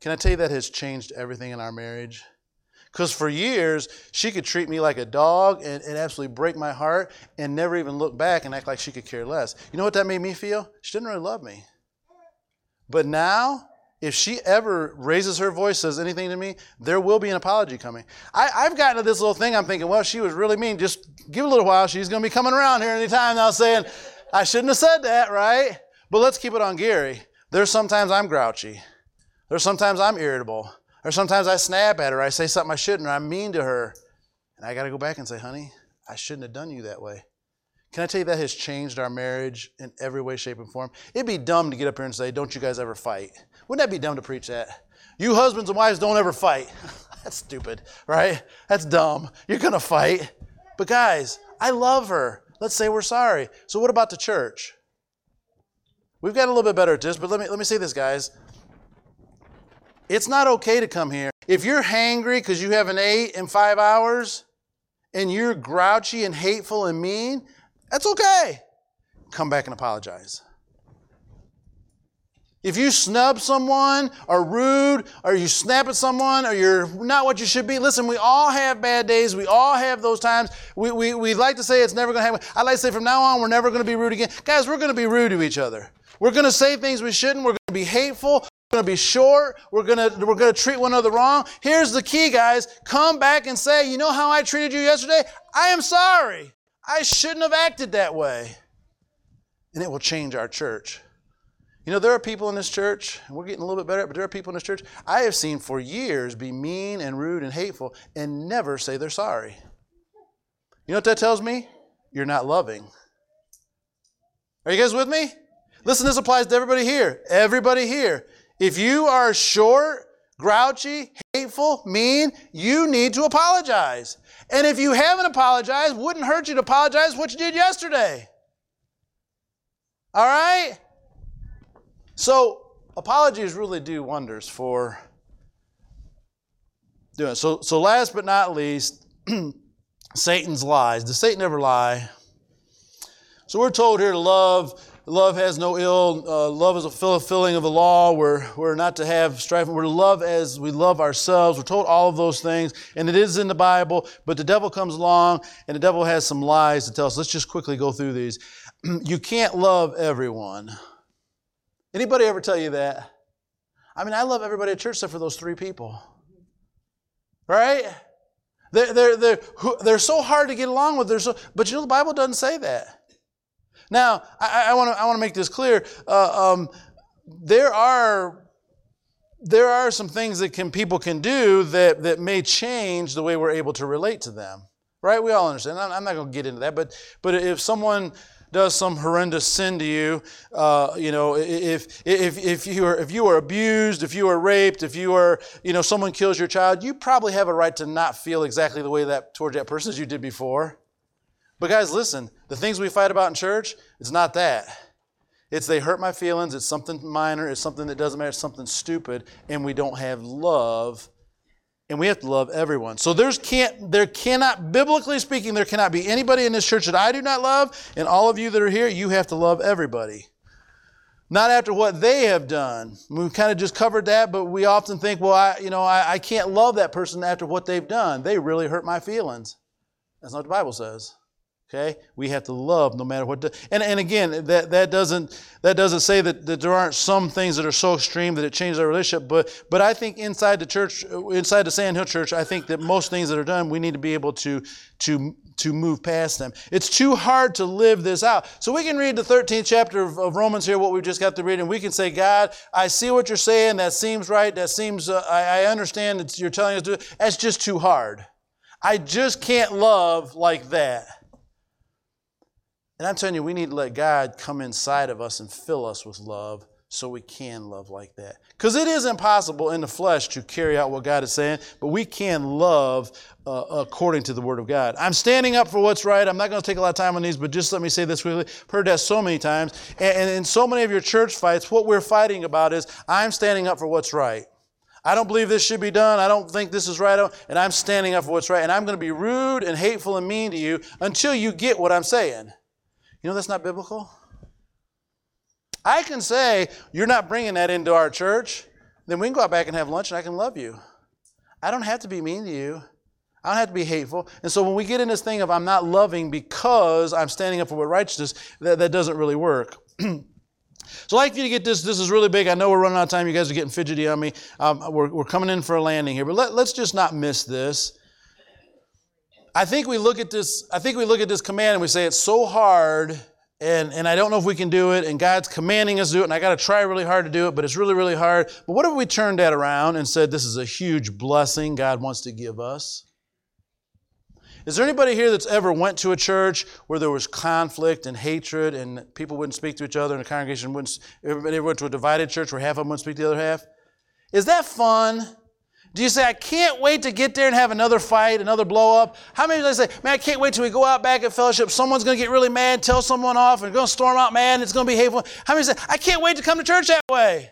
Can I tell you that has changed everything in our marriage? Because for years, she could treat me like a dog and, and, absolutely break my heart and never even look back and act like she could care less. You know what that made me feel? She didn't really love me. But now, if she ever raises her voice, says anything to me, there will be an apology coming. I, have gotten to this little thing. I'm thinking, well, she was really mean. Just give a little while. She's going to be coming around here anytime now saying, I shouldn't have said that, right? But let's keep it on Gary. There's sometimes I'm grouchy. There's sometimes I'm irritable. Or sometimes I snap at her. I say something I shouldn't, or I'm mean to her. And I got to go back and say, honey, I shouldn't have done you that way. Can I tell you that has changed our marriage in every way, shape, and form? It'd be dumb to get up here and say, Don't you guys ever fight? Wouldn't that be dumb to preach that? You husbands and wives don't ever fight. That's stupid, right? That's dumb. You're going to fight. But guys, I love her. Let's say we're sorry. So, what about the church? We've got a little bit better at this, but let me, let me say this, guys. It's not okay to come here. If you're hangry because you haven't ate in five hours and you're grouchy and hateful and mean, that's okay. Come back and apologize. If you snub someone, or rude, or you snap at someone, or you're not what you should be, listen, we all have bad days. We all have those times. We, we, we like to say it's never going to happen. I like to say from now on, we're never going to be rude again. Guys, we're going to be rude to each other. We're going to say things we shouldn't. We're going to be hateful. We're going to be short. We're going to, we're going to treat one another wrong. Here's the key, guys. Come back and say, you know how I treated you yesterday? I am sorry. I shouldn't have acted that way. And it will change our church. You know, there are people in this church, and we're getting a little bit better, but there are people in this church I have seen for years be mean and rude and hateful and never say they're sorry. You know what that tells me? You're not loving. Are you guys with me? Listen, this applies to everybody here. Everybody here. If you are short, grouchy, hateful, mean, you need to apologize. And if you haven't apologized, wouldn't hurt you to apologize what you did yesterday. All right? So, apologies really do wonders for doing it. So, so last but not least, Satan's lies. Does Satan ever lie? So we're told here to love love has no ill. Uh, love is a fulfilling of the law. We're, we're not to have strife. We're to love as we love ourselves. We're told all of those things, and it is in the Bible. But the devil comes along, and the devil has some lies to tell us. Let's just quickly go through these. you can't love everyone. Anybody ever tell you that? I mean, I love everybody at church except for those three people. Right? They're, they're, they're, they're so hard to get along with. They're so, but you know, the Bible doesn't say that. Now, I, want to I want to make this clear. Uh, um, there are there are some things that can people can do that that may change the way we're able to relate to them. Right? We all understand. I'm not going to get into that, but but if someone does some horrendous sin to you, uh, you know, if, if, if, you are, if you are abused, if you are raped, if you are, you know, someone kills your child, you probably have a right to not feel exactly the way that towards that person as you did before. But guys, listen, the things we fight about in church, it's not that. It's they hurt my feelings, it's something minor, it's something that doesn't matter, it's something stupid, and we don't have love. And we have to love everyone. So there's can't there cannot, biblically speaking, there cannot be anybody in this church that I do not love, and all of you that are here, you have to love everybody. Not after what they have done. We kind of just covered that, but we often think, well, I, you know, I, I can't love that person after what they've done. They really hurt my feelings. That's not what the Bible says. Okay? We have to love no matter what. And, and again, that, that, doesn't, that doesn't say that, that there aren't some things that are so extreme that it changes our relationship, but, but I think inside the church, inside the Sandhill Church, I think that most things that are done, we need to be able to, to, to move past them. It's too hard to live this out. So we can read the 13th chapter of, of Romans here, what we just got to read, and we can say, God, I see what you're saying. That seems right. That seems, uh, I, I understand that you're telling us to do it. That's just too hard. I just can't love like that. And I'm telling you, we need to let God come inside of us and fill us with love so we can love like that. Because it is impossible in the flesh to carry out what God is saying, but we can love uh, according to the Word of God. I'm standing up for what's right. I'm not going to take a lot of time on these, but just let me say this quickly. I've heard that so many times. And, and in so many of your church fights, what we're fighting about is I'm standing up for what's right. I don't believe this should be done. I don't think this is right. And I'm standing up for what's right. And I'm going to be rude and hateful and mean to you until you get what I'm saying. You know that's not biblical? I can say, You're not bringing that into our church. Then we can go out back and have lunch and I can love you. I don't have to be mean to you. I don't have to be hateful. And so when we get in this thing of I'm not loving because I'm standing up for what righteousness, that, that doesn't really work. so I'd like for you to get this. This is really big. I know we're running out of time. You guys are getting fidgety on me. Um, we're, we're coming in for a landing here, but let, let's just not miss this. I think we look at this, I think we look at this command and we say it's so hard and, and I don't know if we can do it, and God's commanding us to do it, and I got to try really hard to do it, but it's really, really hard. But what if we turned that around and said, This is a huge blessing God wants to give us? Is there anybody here that's ever went to a church where there was conflict and hatred and people wouldn't speak to each other and the congregation wouldn't, everybody went to a divided church where half of them wouldn't speak to the other half? Is that fun? Do you say, I can't wait to get there and have another fight, another blow up? How many of you say, man, I can't wait till we go out back at fellowship, someone's going to get really mad, tell someone off, and going to storm out mad, and it's going to be hateful? How many say, I can't wait to come to church that way?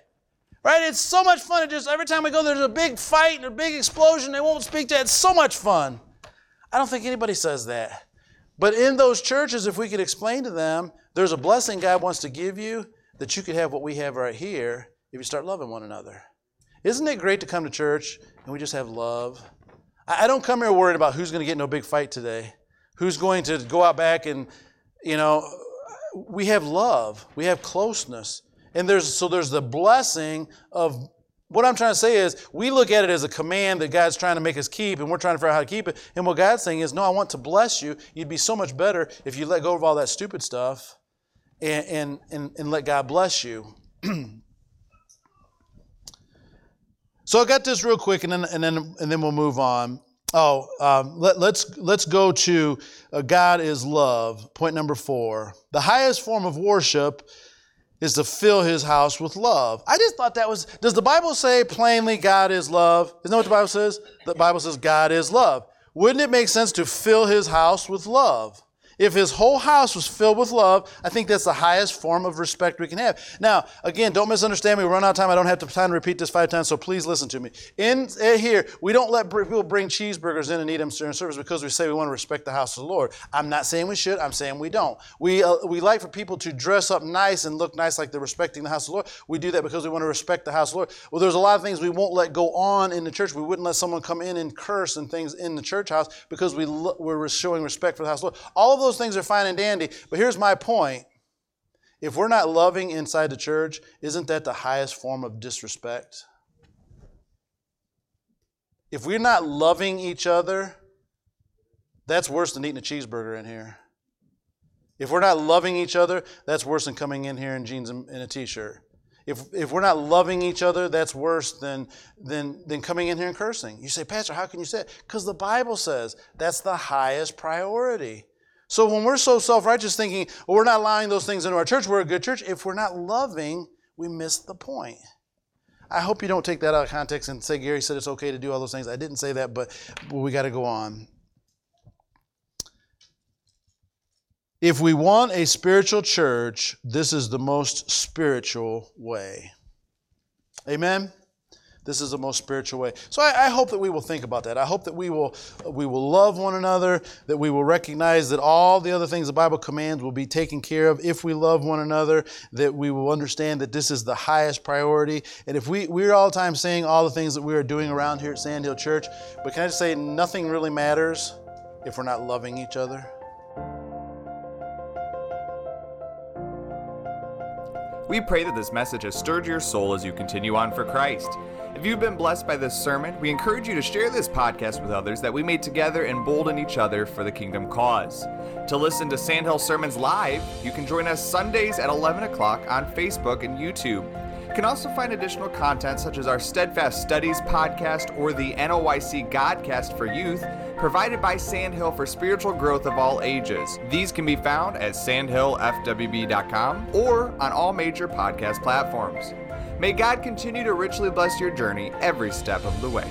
Right? It's so much fun. It just every time we go, there's a big fight and a big explosion. They won't speak to it. It's so much fun. I don't think anybody says that. But in those churches, if we could explain to them, there's a blessing God wants to give you that you could have what we have right here if you start loving one another. Isn't it great to come to church and we just have love? I don't come here worried about who's going to get a big fight today, who's going to go out back and, you know, we have love, we have closeness. And there's so there's the blessing of what I'm trying to say is we look at it as a command that God's trying to make us keep, and we're trying to figure out how to keep it. And what God's saying is, no, I want to bless you. You'd be so much better if you let go of all that stupid stuff and, and, and, and let God bless you. So I got this real quick, and then and then and then we'll move on. Oh, um, let, us let's, let's go to uh, God is love. Point number four: the highest form of worship is to fill His house with love. I just thought that was. Does the Bible say plainly God is love? Isn't that what the Bible says? The Bible says God is love. Wouldn't it make sense to fill His house with love? If his whole house was filled with love, I think that's the highest form of respect we can have. Now, again, don't misunderstand me. We run out of time. I don't have time to repeat this five times, so please listen to me. In, in here, we don't let people bring cheeseburgers in and eat them during service because we say we want to respect the house of the Lord. I'm not saying we should. I'm saying we don't. We, uh, we like for people to dress up nice and look nice like they're respecting the house of the Lord. We do that because we want to respect the house of the Lord. Well, there's a lot of things we won't let go on in the church. We wouldn't let someone come in and curse and things in the church house because we lo- we're showing respect for the house of the Lord. All of those things are fine and dandy. But here's my point if we're not loving inside the church, isn't that the highest form of disrespect? If we're not loving each other, that's worse than eating a cheeseburger in here. If we're not loving each other, that's worse than coming in here in jeans and a t shirt. If, if we're not loving each other, that's worse than, than, than coming in here and cursing. You say, Pastor, how can you say it? Because the Bible says that's the highest priority. So when we're so self righteous, thinking, well, we're not allowing those things into our church, we're a good church, if we're not loving, we miss the point. I hope you don't take that out of context and say Gary said it's okay to do all those things. I didn't say that, but, we got to go on. If we want a spiritual church, this is the most spiritual way. Amen? This is the most spiritual way. So I, I, hope that we will think about that. I hope that we will we will love one another, that we will recognize that all the other things the Bible commands will be taken care of if we love one another, that we will understand that this is the highest priority. And if we, we're all the time saying all the things that we are doing around here at Sandhill Church, but can I just say nothing really matters if we're not loving each other? We pray that this message has stirred your soul as you continue on for Christ. If you've been blessed by this sermon, we encourage you to share this podcast with others that we may together embolden each other for the kingdom cause. To listen to Sandhill Sermons live, you can join us Sundays at 11 o'clock on Facebook and YouTube. You can also find additional content such as our Steadfast Studies podcast or the NOYC Godcast for youth, provided by Sandhill for spiritual growth of all ages. These can be found at sandhillfwb.com or on all major podcast platforms. May God continue to richly bless your journey every step of the way.